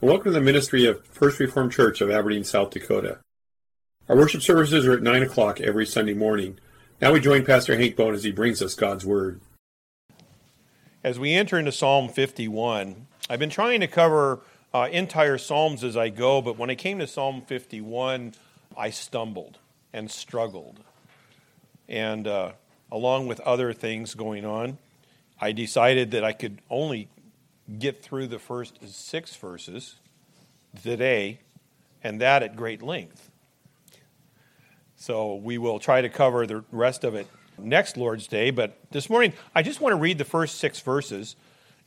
Welcome to the ministry of First Reformed Church of Aberdeen, South Dakota. Our worship services are at 9 o'clock every Sunday morning. Now we join Pastor Hank Bowen as he brings us God's Word. As we enter into Psalm 51, I've been trying to cover uh, entire Psalms as I go, but when I came to Psalm 51, I stumbled and struggled. And uh, along with other things going on, I decided that I could only get through the first six verses today, and that at great length. So we will try to cover the rest of it next Lord's Day, but this morning I just want to read the first six verses,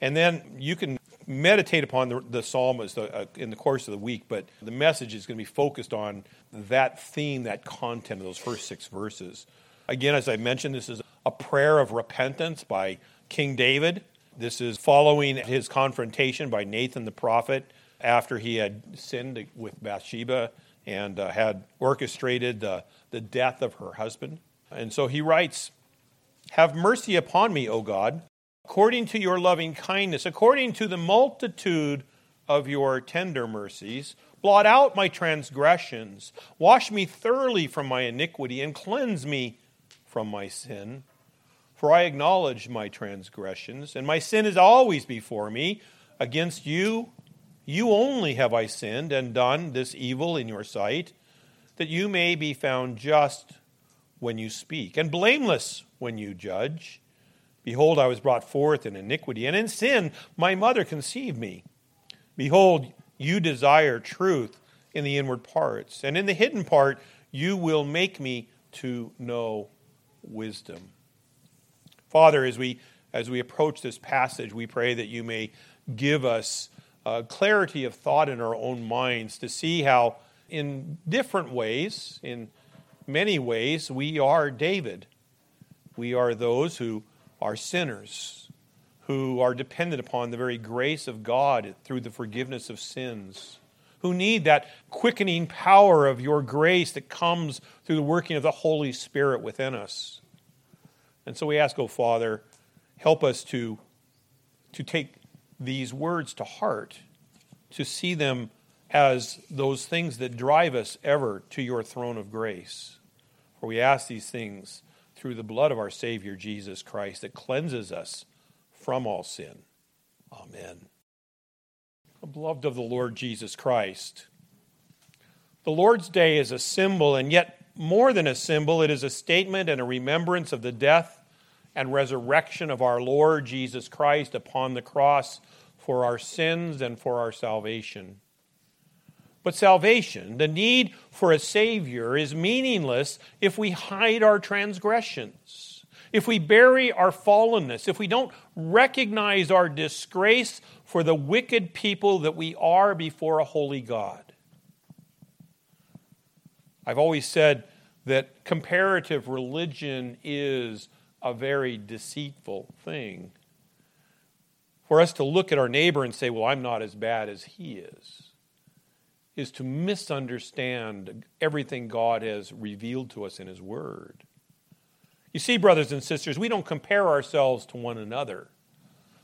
and then you can meditate upon the, the psalm as the, uh, in the course of the week, but the message is going to be focused on that theme, that content of those first six verses. Again, as I mentioned, this is a prayer of repentance by King David. This is following his confrontation by Nathan the prophet after he had sinned with Bathsheba and uh, had orchestrated the, the death of her husband. And so he writes, Have mercy upon me, O God, according to your loving kindness, according to the multitude of your tender mercies. Blot out my transgressions, wash me thoroughly from my iniquity, and cleanse me from my sin. For I acknowledge my transgressions, and my sin is always before me. Against you, you only have I sinned and done this evil in your sight, that you may be found just when you speak, and blameless when you judge. Behold, I was brought forth in iniquity, and in sin my mother conceived me. Behold, you desire truth in the inward parts, and in the hidden part you will make me to know wisdom. Father, as we, as we approach this passage, we pray that you may give us uh, clarity of thought in our own minds to see how, in different ways, in many ways, we are David. We are those who are sinners, who are dependent upon the very grace of God through the forgiveness of sins, who need that quickening power of your grace that comes through the working of the Holy Spirit within us. And so we ask, oh Father, help us to, to take these words to heart, to see them as those things that drive us ever to your throne of grace. For we ask these things through the blood of our Savior Jesus Christ that cleanses us from all sin. Amen. Beloved of the Lord Jesus Christ, the Lord's Day is a symbol, and yet more than a symbol, it is a statement and a remembrance of the death and resurrection of our Lord Jesus Christ upon the cross for our sins and for our salvation. But salvation, the need for a Savior, is meaningless if we hide our transgressions, if we bury our fallenness, if we don't recognize our disgrace for the wicked people that we are before a holy God. I've always said that comparative religion is a very deceitful thing. For us to look at our neighbor and say, Well, I'm not as bad as he is, is to misunderstand everything God has revealed to us in His Word. You see, brothers and sisters, we don't compare ourselves to one another,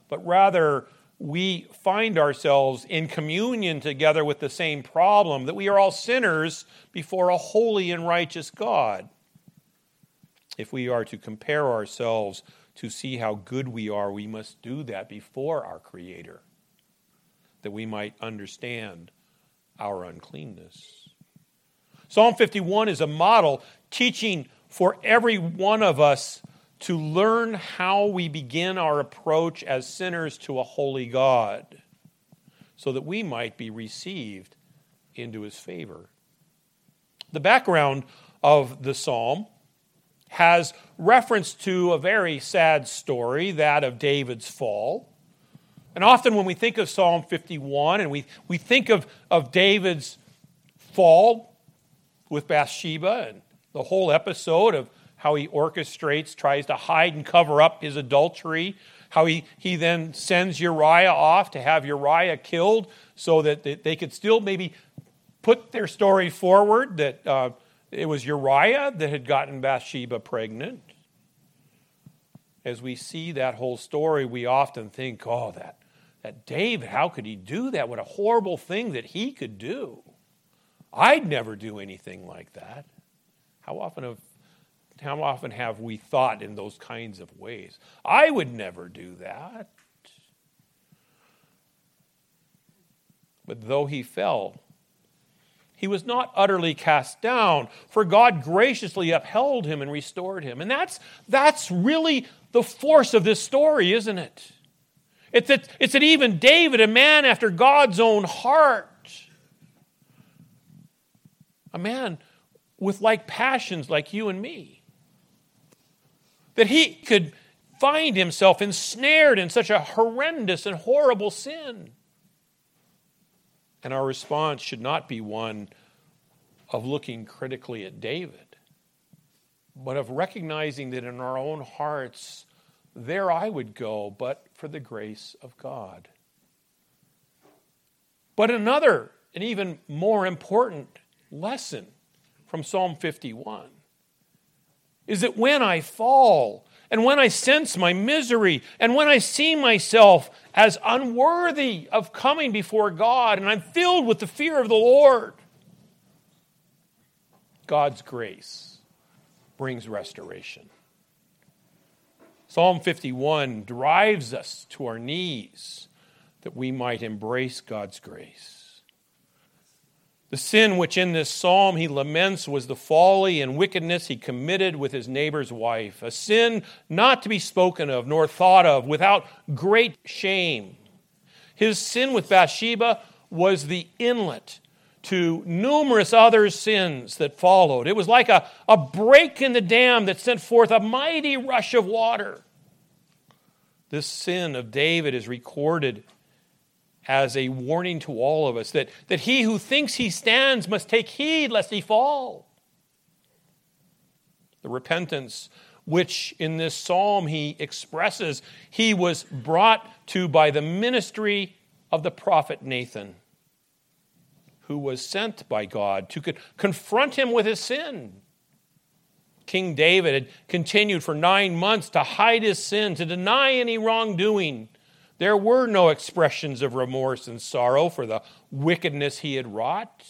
but rather we find ourselves in communion together with the same problem that we are all sinners before a holy and righteous God. If we are to compare ourselves to see how good we are, we must do that before our Creator, that we might understand our uncleanness. Psalm 51 is a model teaching for every one of us to learn how we begin our approach as sinners to a holy God so that we might be received into his favor. The background of the psalm has reference to a very sad story, that of David's fall. And often when we think of Psalm 51 and we, we think of, of David's fall with Bathsheba and the whole episode of how he orchestrates, tries to hide and cover up his adultery, how he, he then sends Uriah off to have Uriah killed so that they could still maybe put their story forward that uh, it was Uriah that had gotten Bathsheba pregnant. As we see that whole story, we often think, oh, that, That David, how could he do that? What a horrible thing that he could do. I'd never do anything like that. How often have how often have we thought in those kinds of ways? I would never do that. But though he fell, he was not utterly cast down, for God graciously upheld him and restored him. And that's, that's really the force of this story, isn't it? It's that, it's that even David, a man after God's own heart, a man with like passions like you and me, that he could find himself ensnared in such a horrendous and horrible sin. And our response should not be one of looking critically at David, but of recognizing that in our own hearts, there I would go, but for the grace of God. But another, and even more important lesson from Psalm 51 is that when I fall, and when I sense my misery, and when I see myself as unworthy of coming before God, and I'm filled with the fear of the Lord, God's grace brings restoration. Psalm 51 drives us to our knees that we might embrace God's grace. The sin which in this psalm he laments was the folly and wickedness he committed with his neighbor's wife, a sin not to be spoken of nor thought of without great shame. His sin with Bathsheba was the inlet to numerous other sins that followed. It was like a, a break in the dam that sent forth a mighty rush of water. This sin of David is recorded as a warning to all of us that, that he who thinks he stands must take heed lest he fall. The repentance which in this psalm he expresses, he was brought to by the ministry of the prophet Nathan who was sent by God to confront him with his sin. King David had continued for nine months to hide his sin, to deny any wrongdoing. There were no expressions of remorse and sorrow for the wickedness he had wrought.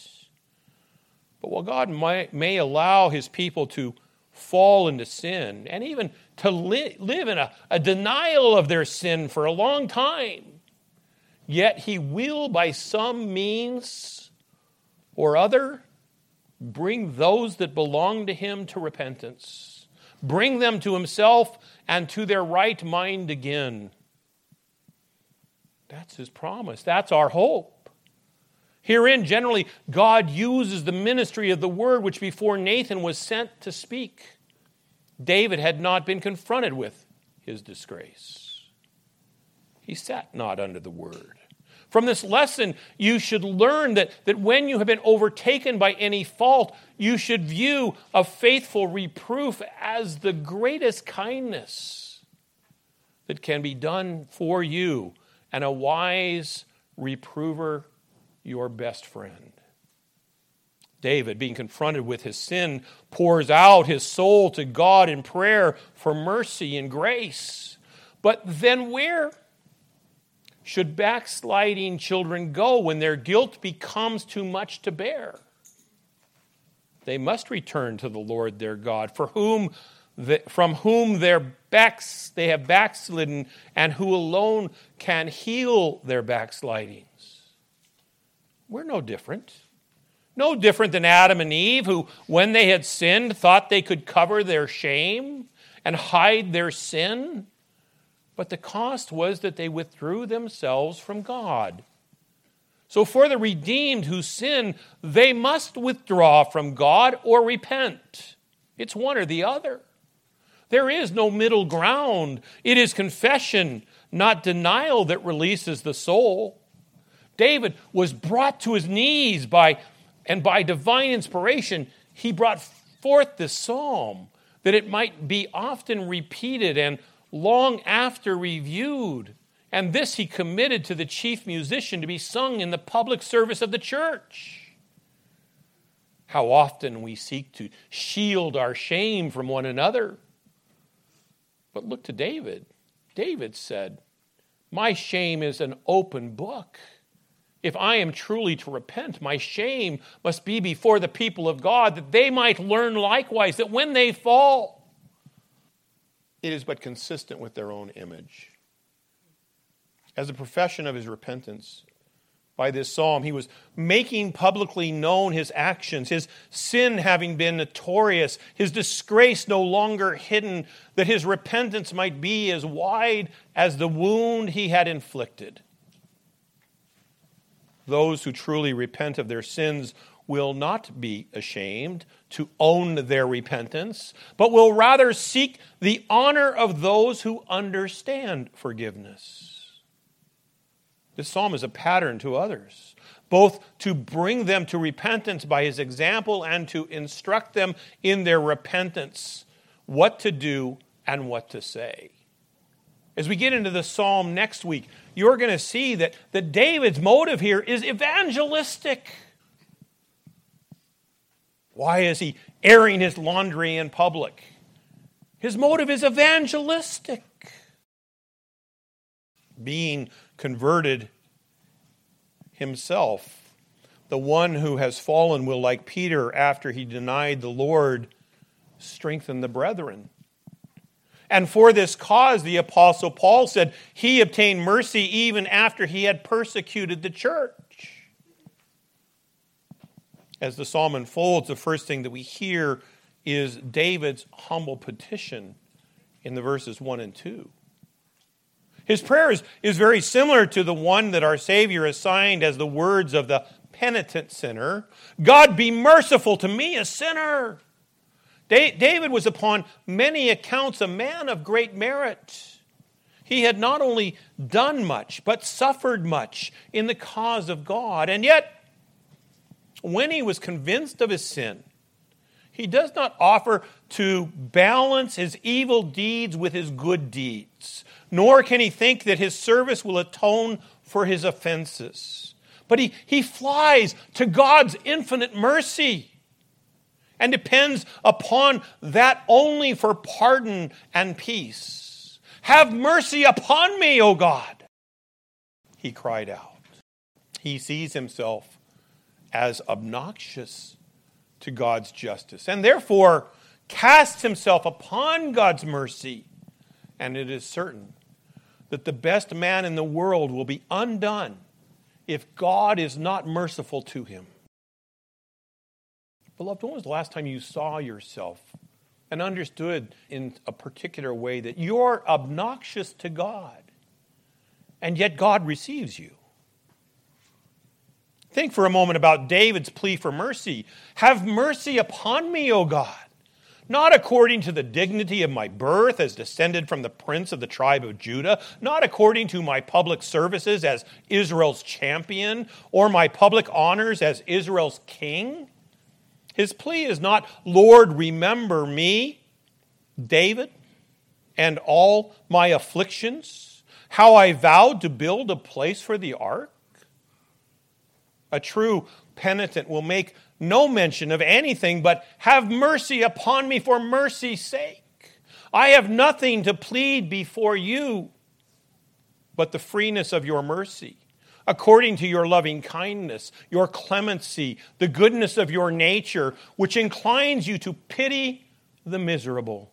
But while God may, may allow his people to fall into sin and even to li- live in a, a denial of their sin for a long time, yet he will, by some means, or other, bring those that belong to him to repentance. Bring them to himself and to their right mind again. That's his promise. That's our hope. Herein, generally, God uses the ministry of the word which before Nathan was sent to speak. David had not been confronted with his disgrace. He sat not under the word. From this lesson, you should learn that, that when you have been overtaken by any fault, you should view a faithful reproof as the greatest kindness that can be done for you, and a wise reprover, your best friend. David, being confronted with his sin, pours out his soul to God in prayer for mercy and grace. But then where should backsliding children go when their guilt becomes too much to bear? They must return to the Lord their God, for whom from whom their backs they have backslidden, and who alone can heal their backslidings. We're no different. No different than Adam and Eve, who, when they had sinned, thought they could cover their shame and hide their sin. But the cost was that they withdrew themselves from God. So, for the redeemed who sin, they must withdraw from God or repent. It's one or the other. There is no middle ground. It is confession, not denial, that releases the soul. David was brought to his knees by, and by divine inspiration, he brought forth this psalm that it might be often repeated and long after reviewed. And this he committed to the chief musician to be sung in the public service of the church. How often we seek to shield our shame from one another. But look to David. David said, My shame is an open book. If I am truly to repent, my shame must be before the people of God, that they might learn likewise that when they fall, it is but consistent with their own image. As a profession of his repentance, by this psalm. He was making publicly known his actions, his sin having been notorious, his disgrace no longer hidden, that his repentance might be as wide as the wound he had inflicted. Those who truly repent of their sins will not be ashamed to own their repentance, but will rather seek the honor of those who understand forgiveness. This psalm is a pattern to others, both to bring them to repentance by his example and to instruct them in their repentance what to do and what to say. As we get into the psalm next week, you're going to see that, that David's motive here is evangelistic. Why is he airing his laundry in public? His motive is evangelistic. Being converted himself. The one who has fallen will, like Peter after he denied the Lord, strengthen the brethren. And for this cause, the Apostle Paul said he obtained mercy even after he had persecuted the church. As the psalm unfolds, the first thing that we hear is David's humble petition in the verses 1 and 2. His prayer is, is very similar to the one that our Savior assigned as the words of the penitent sinner God, be merciful to me, a sinner. David was upon many accounts a man of great merit. He had not only done much, but suffered much in the cause of God. And yet, when he was convinced of his sin, he does not offer to balance his evil deeds with his good deeds, nor can he think that his service will atone for his offenses. But he, he flies to God's infinite mercy and depends upon that only for pardon and peace. Have mercy upon me, O God, he cried out. He sees himself as obnoxious to God's justice and therefore casts himself upon God's mercy. And it is certain that the best man in the world will be undone if God is not merciful to him. Beloved, when was the last time you saw yourself and understood in a particular way that you're obnoxious to God and yet God receives you? Think for a moment about David's plea for mercy. Have mercy upon me, O God not according to the dignity of my birth as descended from the prince of the tribe of Judah, not according to my public services as Israel's champion, or my public honors as Israel's king. His plea is not, Lord, remember me, David, and all my afflictions, how I vowed to build a place for the ark. A true penitent will make no mention of anything but, Have mercy upon me for mercy's sake. I have nothing to plead before you but the freeness of your mercy, according to your loving kindness, your clemency, the goodness of your nature, which inclines you to pity the miserable.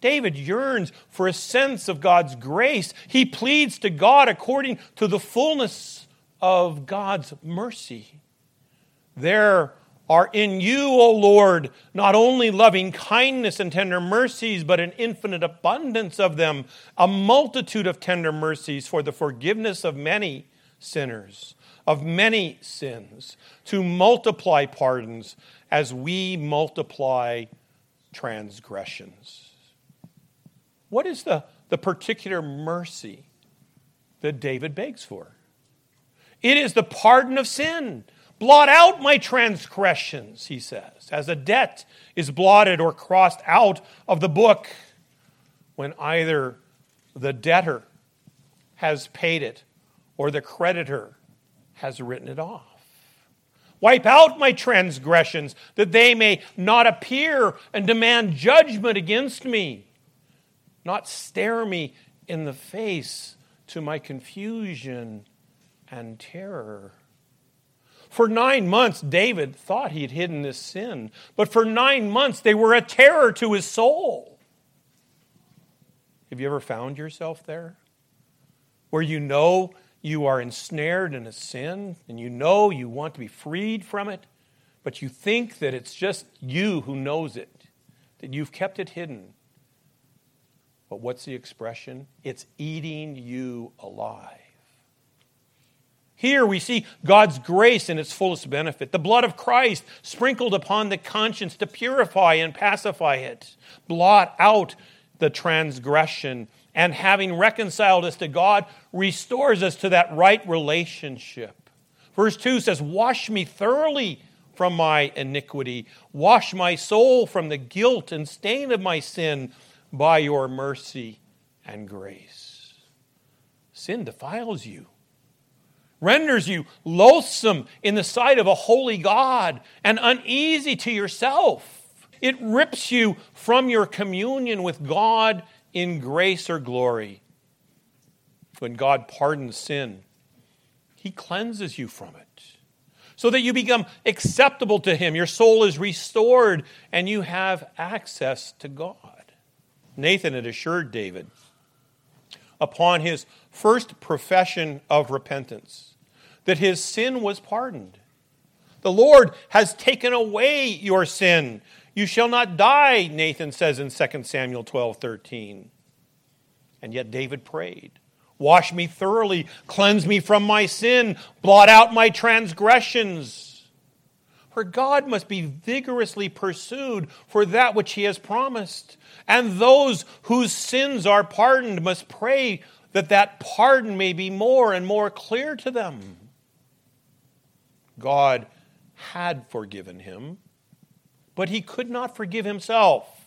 David yearns for a sense of God's grace. He pleads to God according to the fullness of God's mercy. There are in you, O Lord, not only loving kindness and tender mercies, but an infinite abundance of them, a multitude of tender mercies for the forgiveness of many sinners, of many sins, to multiply pardons as we multiply transgressions. What is the, the particular mercy that David begs for? It is the pardon of sin Blot out my transgressions, he says, as a debt is blotted or crossed out of the book when either the debtor has paid it or the creditor has written it off. Wipe out my transgressions that they may not appear and demand judgment against me, not stare me in the face to my confusion and terror. For nine months, David thought he had hidden this sin, but for nine months, they were a terror to his soul. Have you ever found yourself there? Where you know you are ensnared in a sin and you know you want to be freed from it, but you think that it's just you who knows it, that you've kept it hidden. But what's the expression? It's eating you alive. Here we see God's grace in its fullest benefit. The blood of Christ sprinkled upon the conscience to purify and pacify it, blot out the transgression, and having reconciled us to God, restores us to that right relationship. Verse 2 says, Wash me thoroughly from my iniquity, wash my soul from the guilt and stain of my sin by your mercy and grace. Sin defiles you, renders you loathsome in the sight of a holy God and uneasy to yourself. It rips you from your communion with God in grace or glory. When God pardons sin, He cleanses you from it so that you become acceptable to Him. Your soul is restored and you have access to God. Nathan had assured David upon his first profession of repentance that his sin was pardoned. The Lord has taken away your sin. You shall not die, Nathan says in 2 Samuel 12 13. And yet David prayed, Wash me thoroughly, cleanse me from my sin, blot out my transgressions. For God must be vigorously pursued for that which he has promised. And those whose sins are pardoned must pray that that pardon may be more and more clear to them. God had forgiven him, but he could not forgive himself.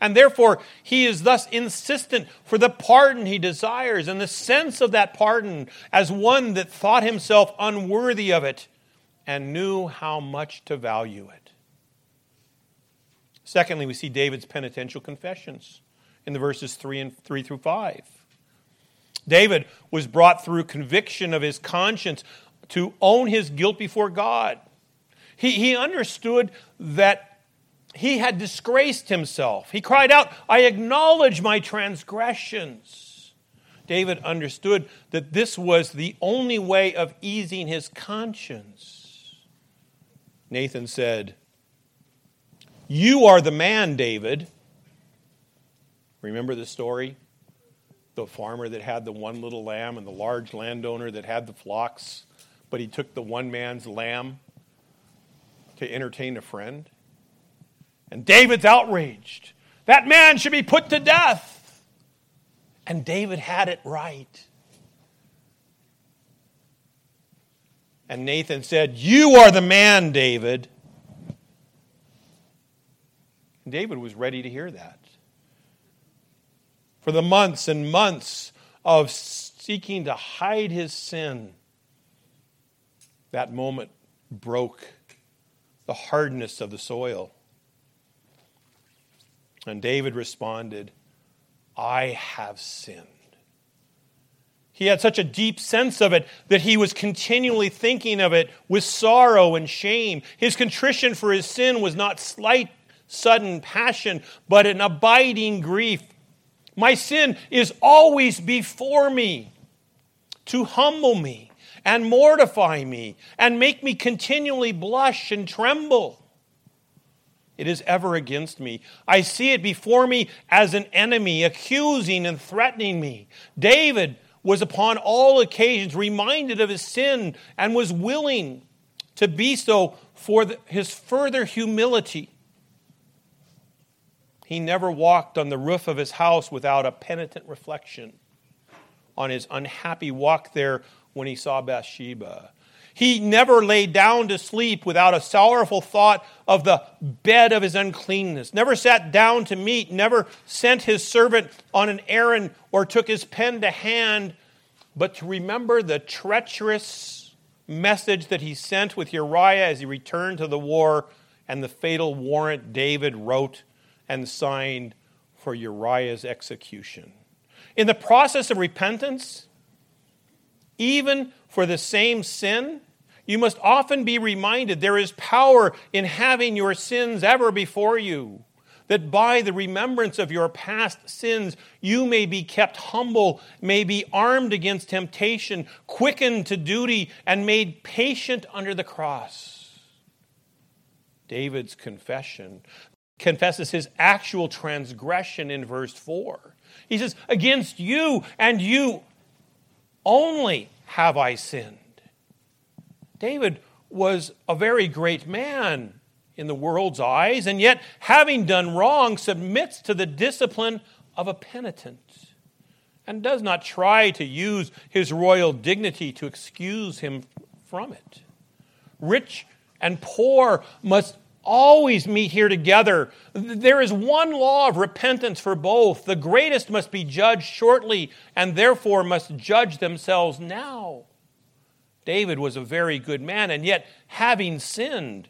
And therefore, he is thus insistent for the pardon he desires and the sense of that pardon as one that thought himself unworthy of it and knew how much to value it. Secondly, we see David's penitential confessions in the verses 3 and 3 through 5. David was brought through conviction of his conscience to own his guilt before God. He, he understood that he had disgraced himself. He cried out, I acknowledge my transgressions. David understood that this was the only way of easing his conscience. Nathan said, You are the man, David. Remember the story? The farmer that had the one little lamb and the large landowner that had the flocks, but he took the one man's lamb to entertain a friend? And David's outraged. That man should be put to death. And David had it right. And Nathan said, You are the man, David. And David was ready to hear that. For the months and months of seeking to hide his sin, that moment broke the hardness of the soil. And David responded, I have sinned. He had such a deep sense of it that he was continually thinking of it with sorrow and shame. His contrition for his sin was not slight, sudden passion, but an abiding grief. My sin is always before me to humble me and mortify me and make me continually blush and tremble. It is ever against me. I see it before me as an enemy, accusing and threatening me. David was upon all occasions reminded of his sin and was willing to be so for the, his further humility. He never walked on the roof of his house without a penitent reflection on his unhappy walk there when he saw Bathsheba. He never lay down to sleep without a sorrowful thought of the bed of his uncleanness, never sat down to meat, never sent his servant on an errand or took his pen to hand, but to remember the treacherous message that he sent with Uriah as he returned to the war and the fatal warrant David wrote and signed for Uriah's execution. In the process of repentance, even for the same sin, you must often be reminded there is power in having your sins ever before you, that by the remembrance of your past sins, you may be kept humble, may be armed against temptation, quickened to duty, and made patient under the cross. David's confession confesses his actual transgression in verse 4. He says, Against you and you only have I sinned. David was a very great man in the world's eyes, and yet, having done wrong, submits to the discipline of a penitent and does not try to use his royal dignity to excuse him from it. Rich and poor must always meet here together. There is one law of repentance for both. The greatest must be judged shortly, and therefore must judge themselves now. David was a very good man, and yet, having sinned,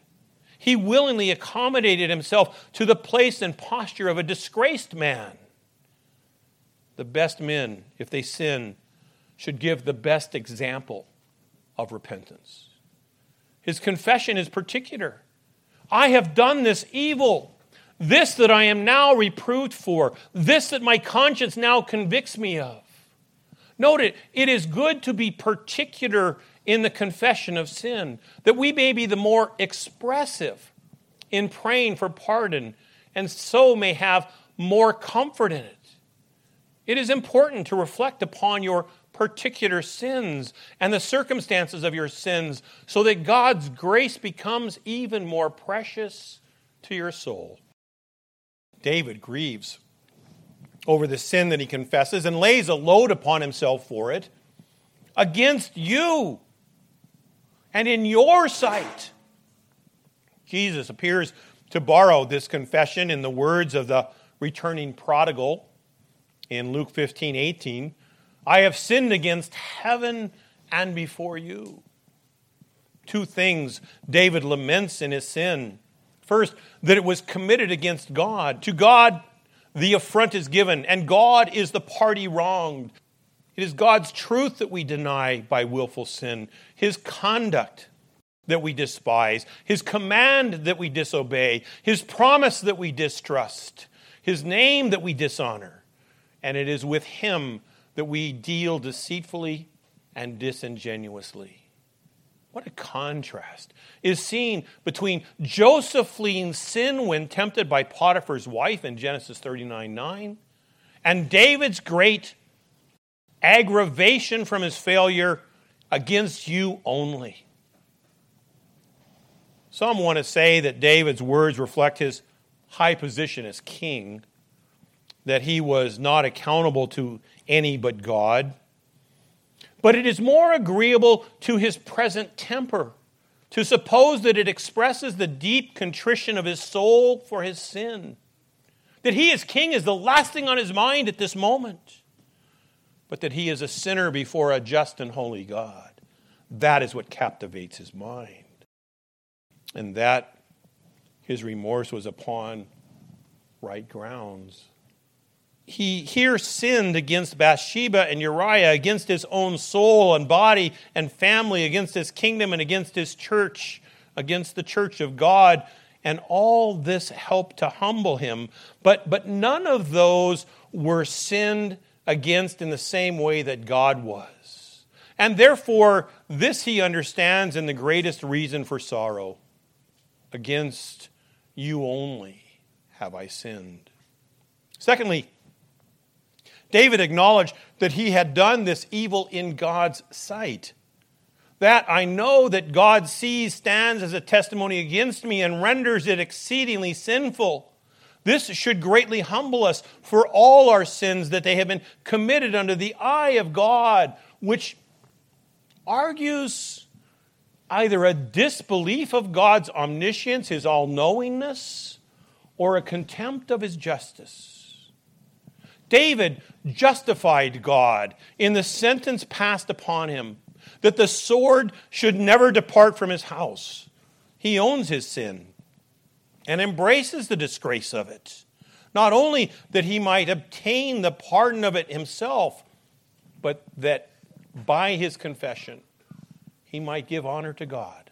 he willingly accommodated himself to the place and posture of a disgraced man. The best men, if they sin, should give the best example of repentance. His confession is particular. I have done this evil, this that I am now reproved for, this that my conscience now convicts me of. Note it, it is good to be particular in the confession of sin, that we may be the more expressive in praying for pardon, and so may have more comfort in it. It is important to reflect upon your particular sins and the circumstances of your sins so that God's grace becomes even more precious to your soul. David grieves over the sin that he confesses and lays a load upon himself for it against you and in your sight. Jesus appears to borrow this confession in the words of the returning prodigal in Luke 15 18. I have sinned against heaven and before you. Two things David laments in his sin. First, that it was committed against God. To God, the affront is given, and God is the party wronged. It is God's truth that we deny by willful sin, His conduct that we despise, His command that we disobey, His promise that we distrust, His name that we dishonor. And it is with Him that we deal deceitfully and disingenuously. What a contrast is seen between Joseph fleeing sin when tempted by Potiphar's wife in Genesis 39 9 and David's great aggravation from his failure against you only. Some want to say that David's words reflect his high position as king, that he was not accountable to any but God. But it is more agreeable to his present temper to suppose that it expresses the deep contrition of his soul for his sin. That he as king is the last thing on his mind at this moment but that he is a sinner before a just and holy God. That is what captivates his mind. And that his remorse was upon right grounds. He here sinned against Bathsheba and Uriah, against his own soul and body and family, against his kingdom and against his church, against the church of God. And all this helped to humble him. But, but none of those were sinned against in the same way that God was. And therefore, this he understands in the greatest reason for sorrow. Against you only have I sinned. Secondly, David acknowledged that he had done this evil in God's sight. That I know that God sees stands as a testimony against me and renders it exceedingly sinful. This should greatly humble us for all our sins that they have been committed under the eye of God, which argues either a disbelief of God's omniscience, his all knowingness, or a contempt of his justice. David justified God in the sentence passed upon him that the sword should never depart from his house. He owns his sin and embraces the disgrace of it. Not only that he might obtain the pardon of it himself, but that by his confession, he might give honor to God.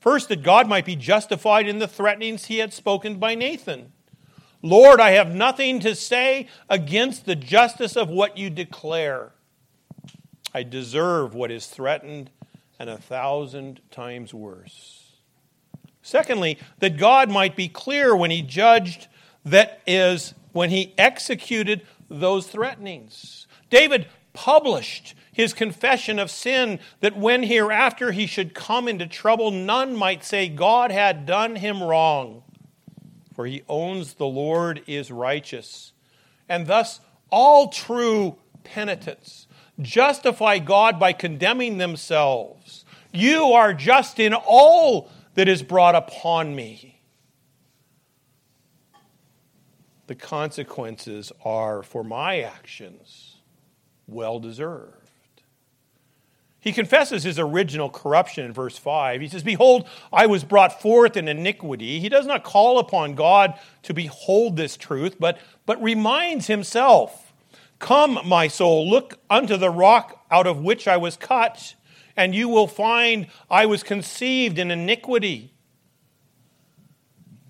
First, that God might be justified in the threatenings he had spoken by Nathan. Lord, I have nothing to say against the justice of what you declare. I deserve what is threatened and a thousand times worse. Secondly, that God might be clear when he judged, that is, when he executed those threatenings. David published his confession of sin that when hereafter he should come into trouble, none might say God had done him wrong. For he owns the Lord is righteous. And thus, all true penitents justify God by condemning themselves. You are just in all that is brought upon me. The consequences are for my actions well deserved. He confesses his original corruption in verse 5. He says, Behold, I was brought forth in iniquity. He does not call upon God to behold this truth, but, but reminds himself Come, my soul, look unto the rock out of which I was cut, and you will find I was conceived in iniquity.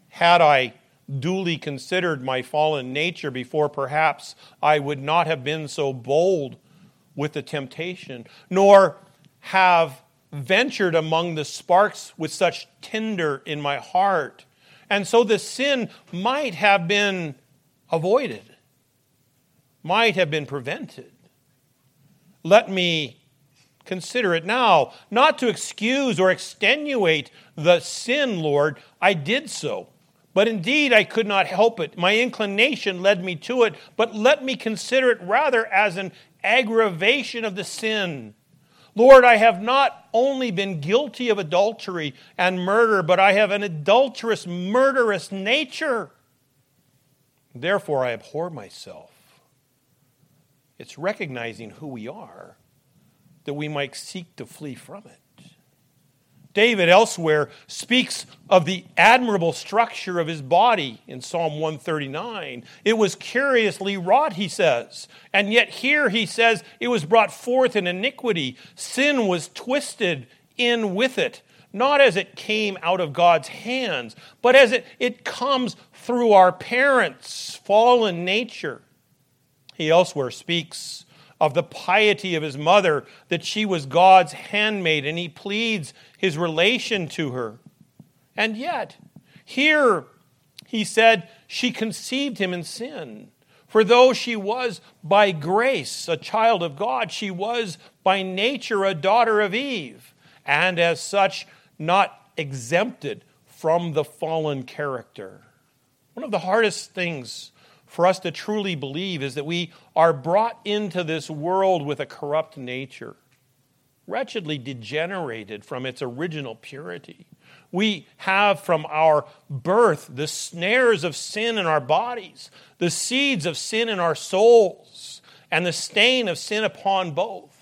Had I duly considered my fallen nature before, perhaps I would not have been so bold with the temptation, nor have ventured among the sparks with such tinder in my heart. And so the sin might have been avoided might have been prevented. Let me consider it now, not to excuse or extenuate the sin, Lord. I did so. But indeed, I could not help it. My inclination led me to it. But let me consider it rather as an aggravation of the sin. Lord, I have not only been guilty of adultery and murder, but I have an adulterous, murderous nature. Therefore, I abhor myself. It's recognizing who we are that we might seek to flee from it. David elsewhere speaks of the admirable structure of his body in Psalm 139. It was curiously wrought, he says. And yet here he says it was brought forth in iniquity. Sin was twisted in with it, not as it came out of God's hands, but as it, it comes through our parents' fallen nature. He elsewhere speaks of the piety of his mother, that she was God's handmaid, and he pleads his relation to her. And yet, here he said, she conceived him in sin. For though she was by grace a child of God, she was by nature a daughter of Eve, and as such, not exempted from the fallen character. One of the hardest things for us to truly believe is that we are brought into this world with a corrupt nature, wretchedly degenerated from its original purity. We have from our birth the snares of sin in our bodies, the seeds of sin in our souls, and the stain of sin upon both.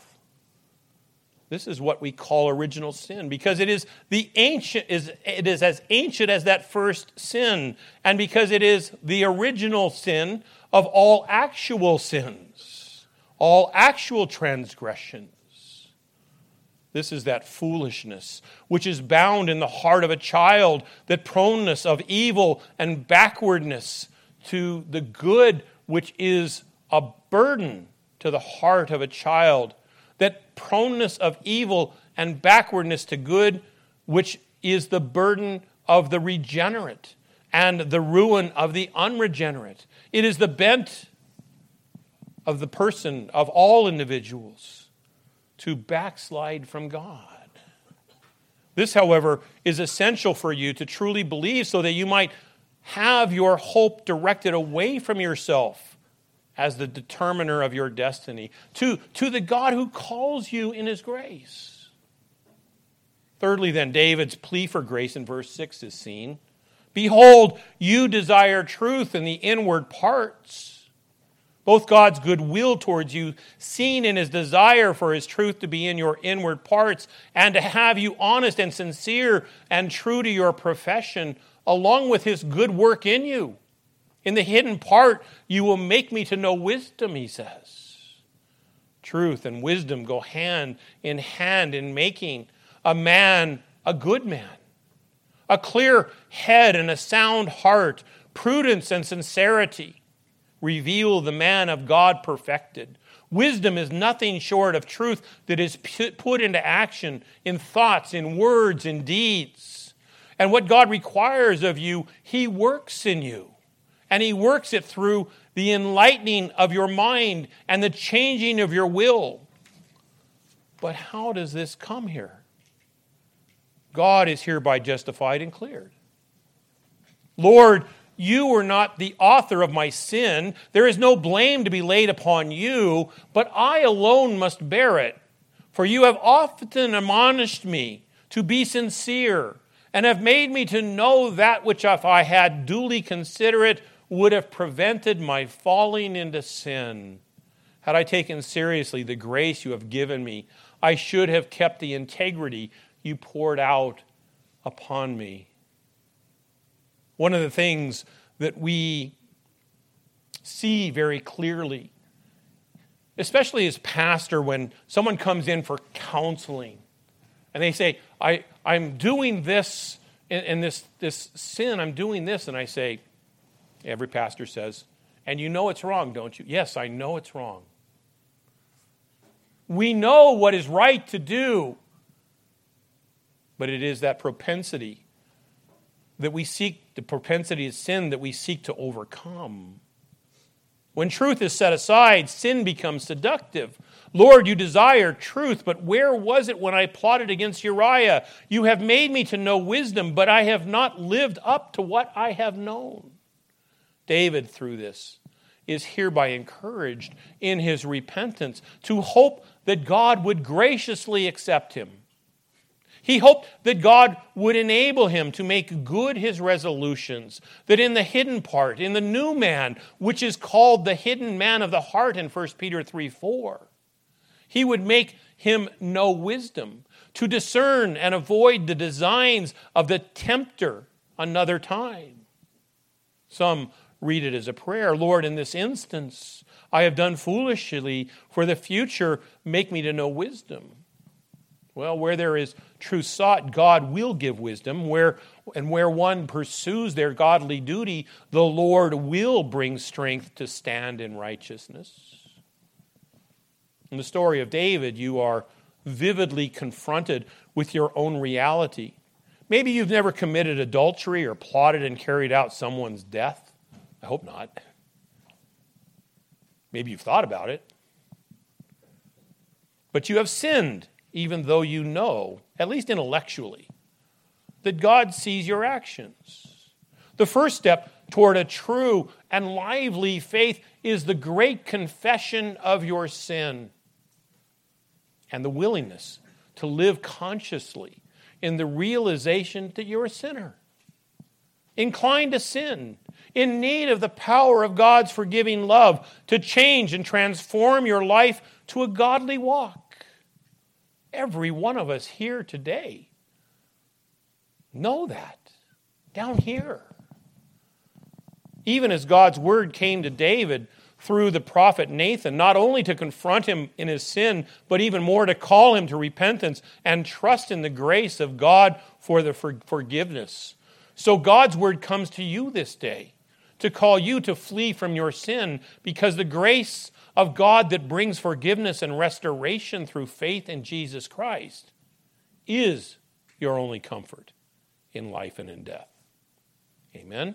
This is what we call original sin because it is the ancient is it is as ancient as that first sin and because it is the original sin of all actual sins, all actual transgressions. This is that foolishness which is bound in the heart of a child, that proneness of evil and backwardness to the good which is a burden to the heart of a child that proneness of evil and backwardness to good, which is the burden of the regenerate and the ruin of the unregenerate. It is the bent of the person, of all individuals, to backslide from God. This, however, is essential for you to truly believe so that you might have your hope directed away from yourself as the determiner of your destiny, to, to the God who calls you in his grace. Thirdly, then, David's plea for grace in verse 6 is seen. Behold, you desire truth in the inward parts. Both God's good will towards you, seen in his desire for his truth to be in your inward parts, and to have you honest and sincere and true to your profession, along with his good work in you in the hidden part, you will make me to know wisdom, he says. Truth and wisdom go hand in hand in making a man a good man. A clear head and a sound heart, prudence and sincerity reveal the man of God perfected. Wisdom is nothing short of truth that is put into action in thoughts, in words, in deeds. And what God requires of you, He works in you. And He works it through the enlightening of your mind and the changing of your will. But how does this come here? God is hereby justified and cleared. Lord, you were not the author of my sin. There is no blame to be laid upon you, but I alone must bear it. For you have often admonished me to be sincere, and have made me to know that which, if I had duly considered, would have prevented my falling into sin. Had I taken seriously the grace you have given me, I should have kept the integrity you poured out upon me. One of the things that we see very clearly, especially as pastor, when someone comes in for counseling and they say, I, I'm doing this and this, this sin, I'm doing this, and I say, every pastor says, and you know it's wrong, don't you? Yes, I know it's wrong. We know what is right to do, but it is that propensity that we seek, the propensity of sin that we seek to overcome. When truth is set aside, sin becomes seductive. Lord, you desire truth, but where was it when I plotted against Uriah? You have made me to know wisdom, but I have not lived up to what I have known. David, through this, is hereby encouraged in his repentance to hope that God would graciously accept him he hoped that God would enable him to make good his resolutions, that in the hidden part, in the new man, which is called the hidden man of the heart in 1 Peter 3 4, he would make him know wisdom, to discern and avoid the designs of the tempter another time. Some read it as a prayer Lord, in this instance, I have done foolishly. For the future, make me to know wisdom. Well, where there is truth sought, God will give wisdom. Where and where one pursues their godly duty, the Lord will bring strength to stand in righteousness. In the story of David, you are vividly confronted with your own reality. Maybe you've never committed adultery or plotted and carried out someone's death. I hope not. Maybe you've thought about it. But you have sinned even though you know, at least intellectually, that God sees your actions. The first step toward a true and lively faith is the great confession of your sin and the willingness to live consciously in the realization that you're a sinner, inclined to sin, in need of the power of God's forgiving love to change and transform your life to a godly walk every one of us here today know that down here. Even as God's word came to David through the prophet Nathan, not only to confront him in his sin, but even more to call him to repentance and trust in the grace of God for the forgiveness. So God's word comes to you this day to call you to flee from your sin because the grace of God that brings forgiveness and restoration through faith in Jesus Christ is your only comfort in life and in death. Amen.